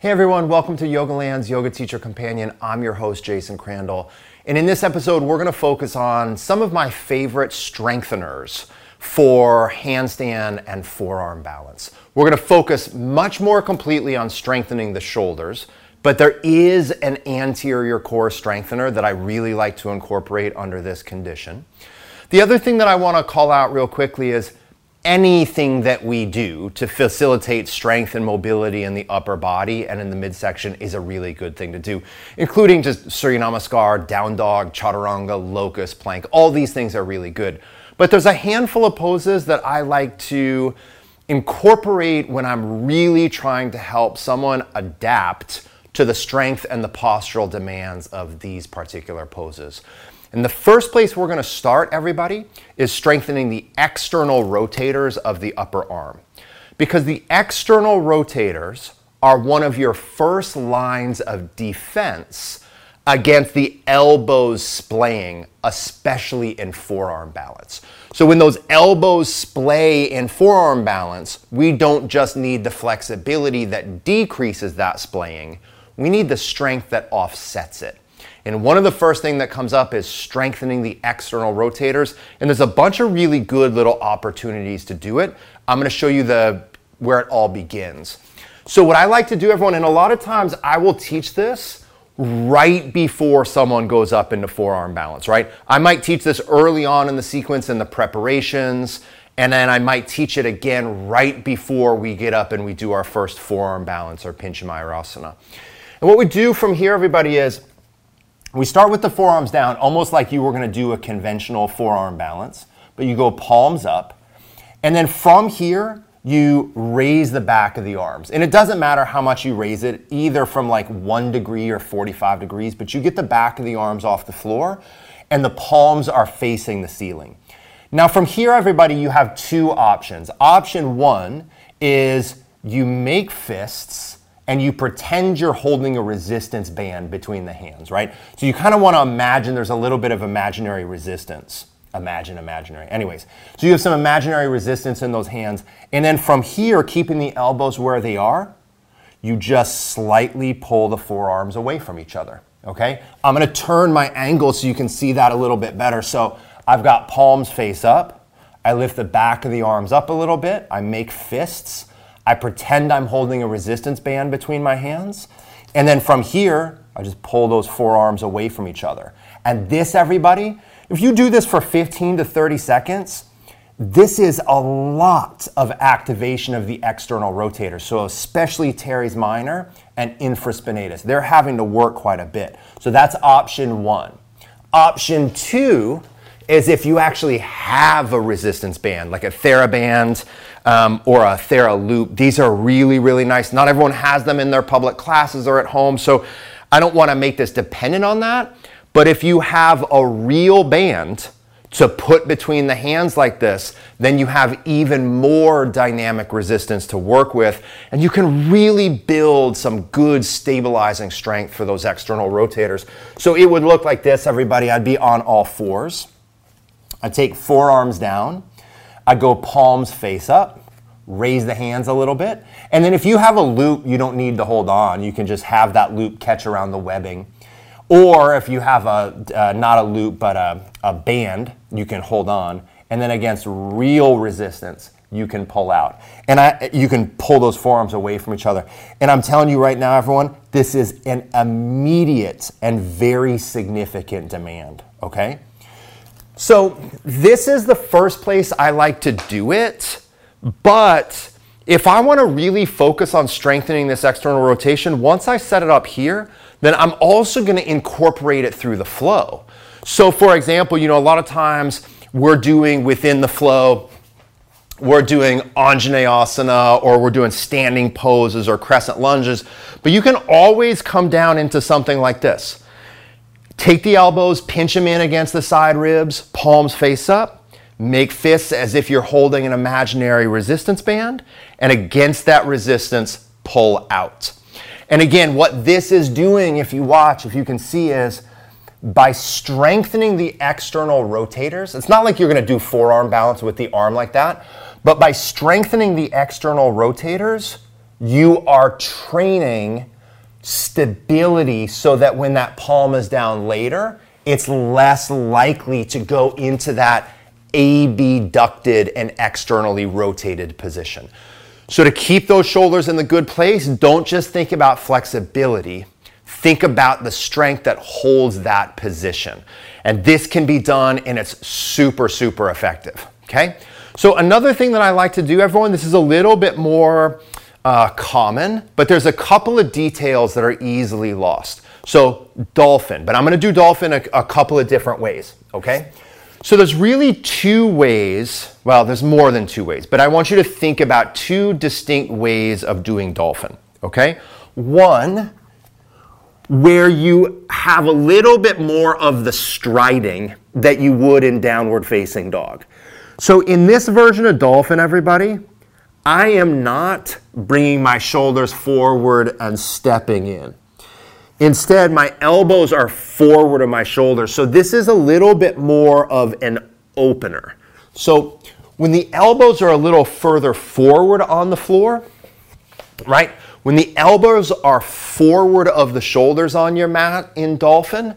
Hey everyone, welcome to Yogaland's Yoga Teacher Companion. I'm your host, Jason Crandell. And in this episode, we're gonna focus on some of my favorite strengtheners for handstand and forearm balance. We're gonna focus much more completely on strengthening the shoulders, but there is an anterior core strengthener that I really like to incorporate under this condition. The other thing that I wanna call out real quickly is anything that we do to facilitate strength and mobility in the upper body and in the midsection is a really good thing to do, including just Surya Namaskar, down dog, chaturanga, locust, plank. All these things are really good. But there's a handful of poses that I like to incorporate when I'm really trying to help someone adapt to the strength and the postural demands of these particular poses. And the first place we're going to start, everybody, is strengthening the external rotators of the upper arm. Because the external rotators are one of your first lines of defense against the elbows splaying, especially in forearm balance. So when those elbows splay in forearm balance, we don't just need the flexibility that decreases that splaying, we need the strength that offsets it. And one of the first thing that comes up is strengthening the external rotators. And there's a bunch of really good little opportunities to do it. I'm gonna show you the where it all begins. So what I like to do, everyone, and a lot of times I will teach this right before someone goes up into forearm balance, right? I might teach this early on in the sequence in the preparations, and then I might teach it again right before we get up and we do our first forearm balance or Pincha Mayurasana. And what we do from here, everybody, is we start with the forearms down, almost like you were going to do a conventional forearm balance, but you go palms up. And then from here, you raise the back of the arms. And it doesn't matter how much you raise it, either from like one degree or 45 degrees, but you get the back of the arms off the floor and the palms are facing the ceiling. Now, from here, everybody, you have two options. Option one is you make fists and you pretend you're holding a resistance band between the hands, right? So you kind of want to imagine there's a little bit of imaginary resistance. Imagine imaginary. Anyways, so you have some imaginary resistance in those hands. And then from here, keeping the elbows where they are, you just slightly pull the forearms away from each other. Okay? I'm gonna turn my angle so you can see that a little bit better. So I've got palms face up. I lift the back of the arms up a little bit. I make fists. I pretend I'm holding a resistance band between my hands. And then from here, I just pull those forearms away from each other. And this, everybody, if you do this for 15 to 30 seconds, this is a lot of activation of the external rotators. So, especially teres minor and infraspinatus. They're having to work quite a bit. So, that's option one. Option two is if you actually have a resistance band, like a TheraBand um, or a TheraLoop. These are really, really nice. Not everyone has them in their public classes or at home, so I don't want to make this dependent on that. But if you have a real band to put between the hands like this, then you have even more dynamic resistance to work with, and you can really build some good stabilizing strength for those external rotators. So it would look like this, everybody. I'd be on all fours. I take forearms down. I go palms face up, raise the hands a little bit. And then if you have a loop, you don't need to hold on. You can just have that loop catch around the webbing. Or if you have a, uh, not a loop, but a, a band, you can hold on. And then against real resistance, you can pull out. And I, you can pull those forearms away from each other. And I'm telling you right now, everyone, this is an immediate and very significant demand, okay? So this is the first place I like to do it, but if I want to really focus on strengthening this external rotation, once I set it up here, then I'm also going to incorporate it through the flow. So for example, you know, a lot of times we're doing within the flow, we're doing Anjaneyasana or we're doing standing poses or crescent lunges, but you can always come down into something like this. Take the elbows, pinch them in against the side ribs, palms face up. Make fists as if you're holding an imaginary resistance band, and against that resistance, pull out. And again, what this is doing, if you watch, if you can see, is by strengthening the external rotators, it's not like you're gonna do forearm balance with the arm like that, but by strengthening the external rotators, you are training stability so that when that palm is down later, it's less likely to go into that abducted and externally rotated position. So, to keep those shoulders in the good place, don't just think about flexibility, think about the strength that holds that position. And this can be done and it's super, super effective. Okay? So, another thing that I like to do, everyone, this is a little bit more uh, common, but there's a couple of details that are easily lost. So, dolphin, but I'm gonna do dolphin a, a couple of different ways, okay? So, there's really two ways, well, there's more than two ways, but I want you to think about two distinct ways of doing dolphin, okay? One, where you have a little bit more of the striding that you would in downward facing dog. So, in this version of dolphin, everybody, I am not bringing my shoulders forward and stepping in. Instead, my elbows are forward of my shoulders. So this is a little bit more of an opener. So when the elbows are a little further forward on the floor, right? When the elbows are forward of the shoulders on your mat in dolphin,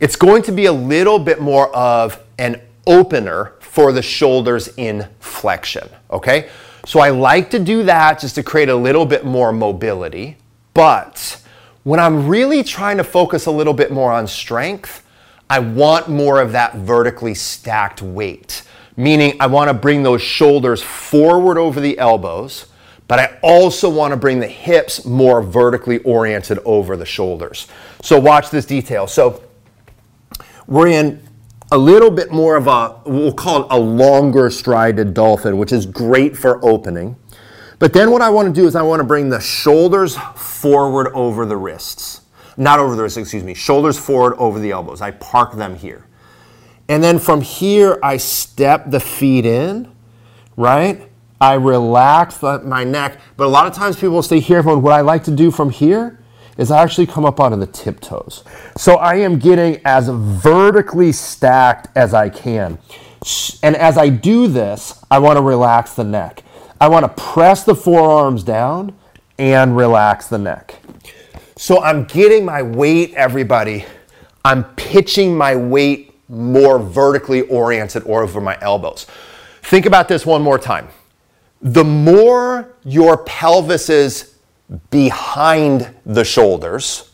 it's going to be a little bit more of an opener for the shoulders in flexion, okay? So I like to do that just to create a little bit more mobility. But when I'm really trying to focus a little bit more on strength, I want more of that vertically stacked weight. Meaning, I want to bring those shoulders forward over the elbows, but I also want to bring the hips more vertically oriented over the shoulders. So, watch this detail. So, we're in a little bit more of a, we'll call it a longer strided dolphin, which is great for opening. But then what I want to do is I want to bring the shoulders forward over the wrists. Not over the wrists, excuse me, shoulders forward over the elbows. I park them here. And then from here, I step the feet in, right? I relax my neck. But a lot of times people stay here. But what I like to do from here is actually come up onto the tiptoes. So I am getting as vertically stacked as I can. And as I do this, I want to relax the neck. I want to press the forearms down and relax the neck. So I'm getting my weight, everybody. I'm pitching my weight more vertically oriented or over my elbows. Think about this one more time. The more your pelvis is behind the shoulders,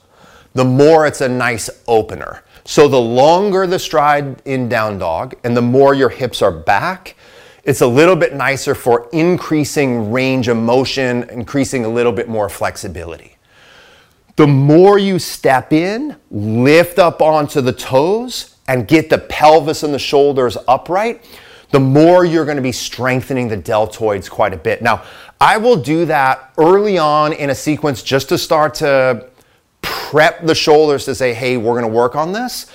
the more it's a nice opener. So the longer the stride in down dog and the more your hips are back, it's a little bit nicer for increasing range of motion, increasing a little bit more flexibility. The more you step in, lift up onto the toes, and get the pelvis and the shoulders upright, the more you're going to be strengthening the deltoids quite a bit. Now, I will do that early on in a sequence just to start to prep the shoulders to say, hey, we're to work on this.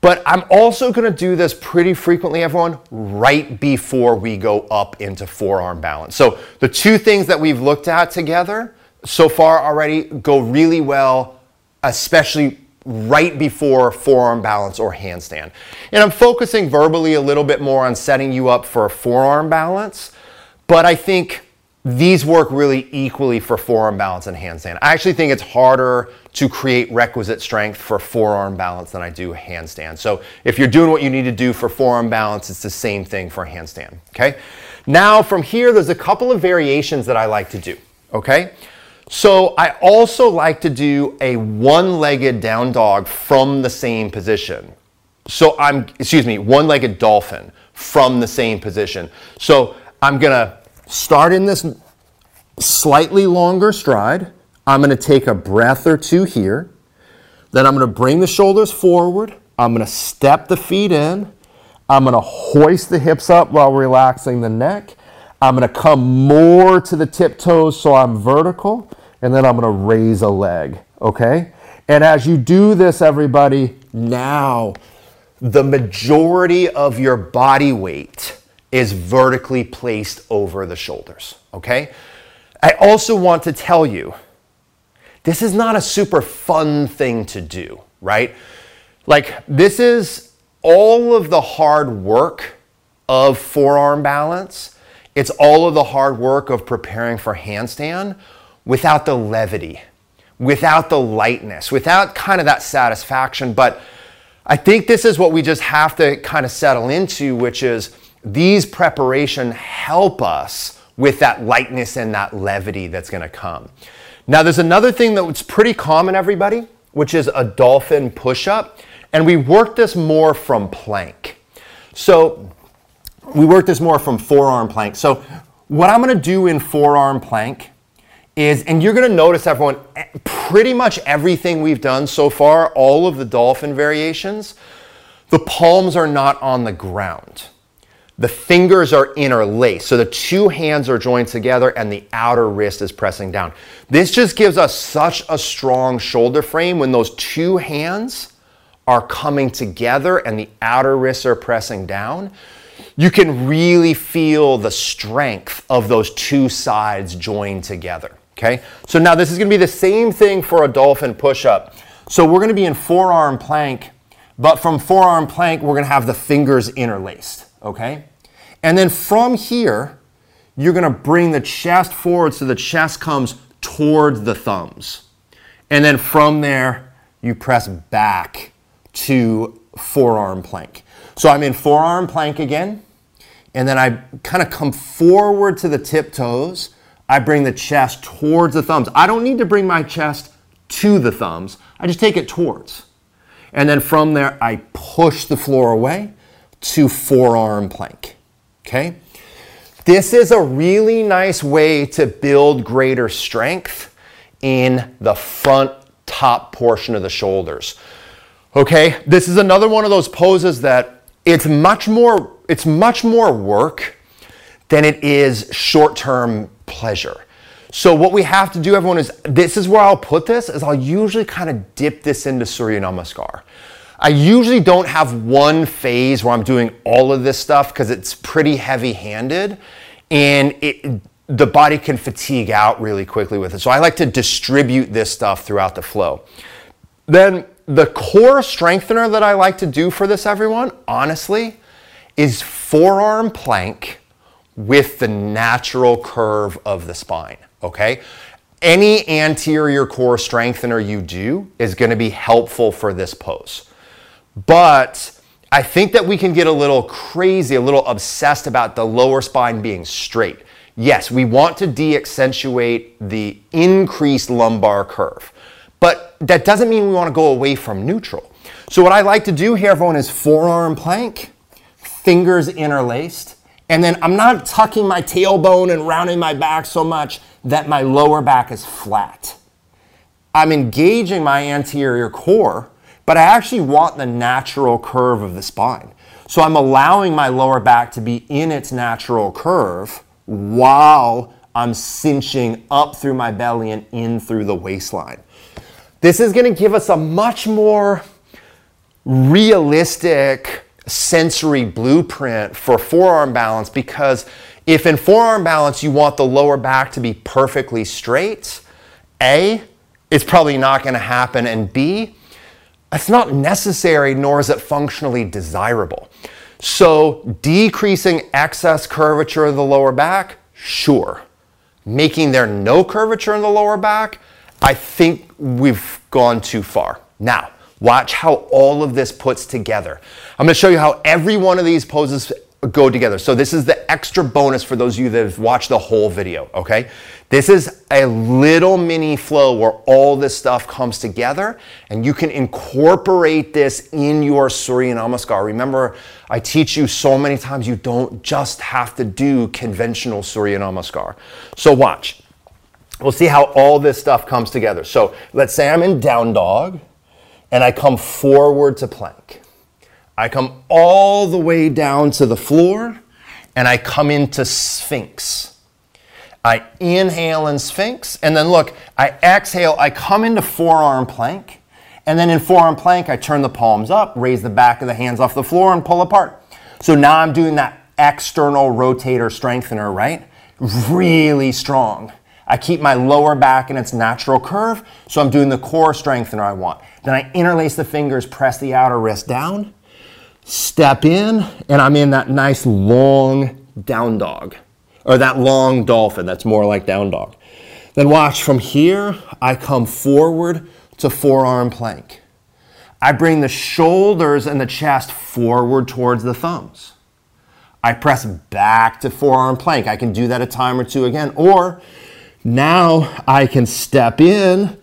But I'm also to do this pretty frequently, everyone, right before we go up into forearm balance. So the two things that we've looked at together so far already go really well, especially right before forearm balance or handstand. And I'm focusing verbally a little bit more on setting you up for a forearm balance, but I think these work really equally for forearm balance and handstand. I actually think it's harder to create requisite strength for forearm balance than I do handstand. So if you're doing what you need to do for forearm balance, it's the same thing for handstand, okay? Now from here, there's a couple of variations that I like to do, okay? So I also like to do a one-legged down dog from the same position. So I'm, excuse me, one-legged dolphin from the same position. So I'm gonna start in this slightly longer stride. I'm gonna take a breath or two here. Then I'm gonna bring the shoulders forward. I'm gonna step the feet in. I'm gonna hoist the hips up while relaxing the neck. I'm going to come more to the tiptoes so I'm vertical, and then I'm going to raise a leg, okay? And as you do this, everybody, now the majority of your body weight is vertically placed over the shoulders, okay? I also want to tell you this is not a super fun thing to do, right? Like, this is all of the hard work of forearm balance it's all of the hard work of preparing for handstand without the levity, without the lightness, without kind of that satisfaction. But I think this is what we just have to kind of settle into, which is these preparation help us with that lightness and that levity that's going to come. Now, there's another thing that's pretty common, everybody, which is a dolphin push up. And we work this more from plank. So, we work this more from forearm plank. So, what I'm going to do in forearm plank is, and you're going to notice, everyone, eh, pretty much everything we've done so far, all of the dolphin variations, the palms are not on the ground. The fingers are interlaced. So the two hands are joined together and the outer wrist is pressing down. This just gives us such a strong shoulder frame when those two hands are coming together and the outer wrists are pressing down. You can really feel the strength of those two sides joined together. Okay, so now this is gonna be the same thing for a dolphin push up. So we're gonna be in forearm plank, but from forearm plank, we're gonna have the fingers interlaced okay? And then from here, you're gonna bring the chest forward so the chest comes towards the thumbs. And then from there, you press back to forearm plank. So I'm in forearm plank again, and then I kind of come forward to the tiptoes. I bring the chest towards the thumbs. I don't need to bring my chest to the thumbs, I just take it towards. And then from there, I push the floor away to forearm plank. Okay? This is a really nice way to build greater strength in the front top portion of the shoulders. Okay? This is another one of those poses that it's much more it's much more work than it is short-term pleasure. So what we have to do everyone is this is where I'll put this is I'll usually kind of dip this into Surya Namaskar. I usually don't have one phase where I'm doing all of this stuff because it's pretty heavy handed and it, the body can fatigue out really quickly with it. So I like to distribute this stuff throughout the flow. Then the core strengthener that I like to do for this, everyone, honestly, is forearm plank with the natural curve of the spine, okay? Any anterior core strengthener you do is gonna be helpful for this pose. But I think that we can get a little crazy, a little obsessed about the lower spine being straight. Yes, we want to de accentuate the increased lumbar curve, but that doesn't mean we want to go away from neutral. So, what I like to do here, everyone, is forearm plank, fingers interlaced, and then I'm not tucking my tailbone and rounding my back so much that my lower back is flat. I'm engaging my anterior core but I actually want the natural curve of the spine. So I'm allowing my lower back to be in its natural curve while I'm cinching up through my belly and in through the waistline. This is to give us a much more realistic sensory blueprint for forearm balance because if in forearm balance you want the lower back to be perfectly straight, A, it's probably not to happen, and B, that's not necessary, nor is it functionally desirable. So, decreasing excess curvature of the lower back, sure. Making there no curvature in the lower back, I think we've gone too far. Now, watch how all of this puts together. I'm gonna show you how every one of these poses go together. So this is the extra bonus for those of you that have watched the whole video, okay? This is a little mini flow where all this stuff comes together and you can incorporate this in your Surya Namaskar. Remember, I teach you so many times you don't just have to do conventional Surya Namaskar. So watch. We'll see how all this stuff comes together. So let's say I'm in down dog and I come forward to plank. I come all the way down to the floor and I come into Sphinx. I inhale in Sphinx and then look, I exhale, I come into forearm plank. And then in forearm plank, I turn the palms up, raise the back of the hands off the floor, and pull apart. So now I'm doing that external rotator strengthener, right? Really strong. I keep my lower back in its natural curve, so I'm doing the core strengthener I want. Then I interlace the fingers, press the outer wrist down, step in, and I'm in that nice long down dog, or that long dolphin that's more like down dog. Then watch from here, I come forward to forearm plank. I bring the shoulders and the chest forward towards the thumbs. I press back to forearm plank. I can do that a time or two again. Or now I can step in.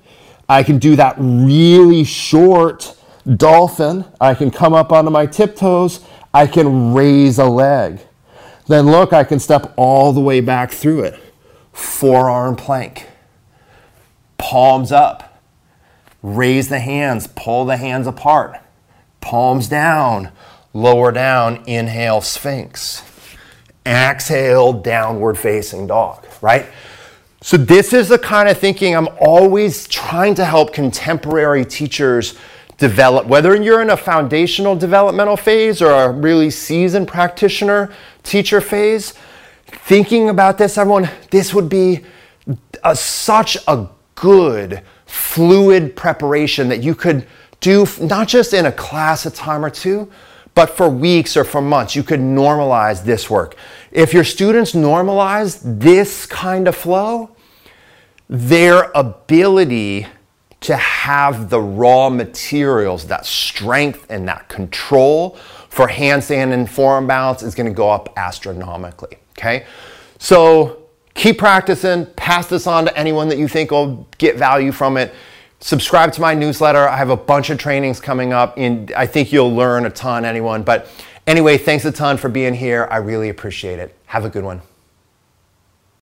I can do that really short dolphin. I can come up onto my tiptoes. I can raise a leg. Then look, I can step all the way back through it. Forearm plank. Palms up. Raise the hands, pull the hands apart. Palms down, lower down, inhale, sphinx. Exhale, downward facing dog, right? So, this is the kind of thinking I'm always trying to help contemporary teachers develop, whether you're in a foundational developmental phase or a really seasoned practitioner teacher phase. Thinking about this, everyone, this would be a, such a good, fluid preparation that you could do not just in a class a time or two, but for weeks or for months. You could normalize this work. If your students normalize this kind of flow, their ability to have the raw materials, that strength and that control for handstand and forearm balance is gonna go up astronomically, okay? So keep practicing, pass this on to anyone that you think will get value from it. Subscribe to my newsletter. I have a bunch of trainings coming up, and I think you'll learn a ton, anyone. But anyway, thanks a ton for being here. I really appreciate it. Have a good one.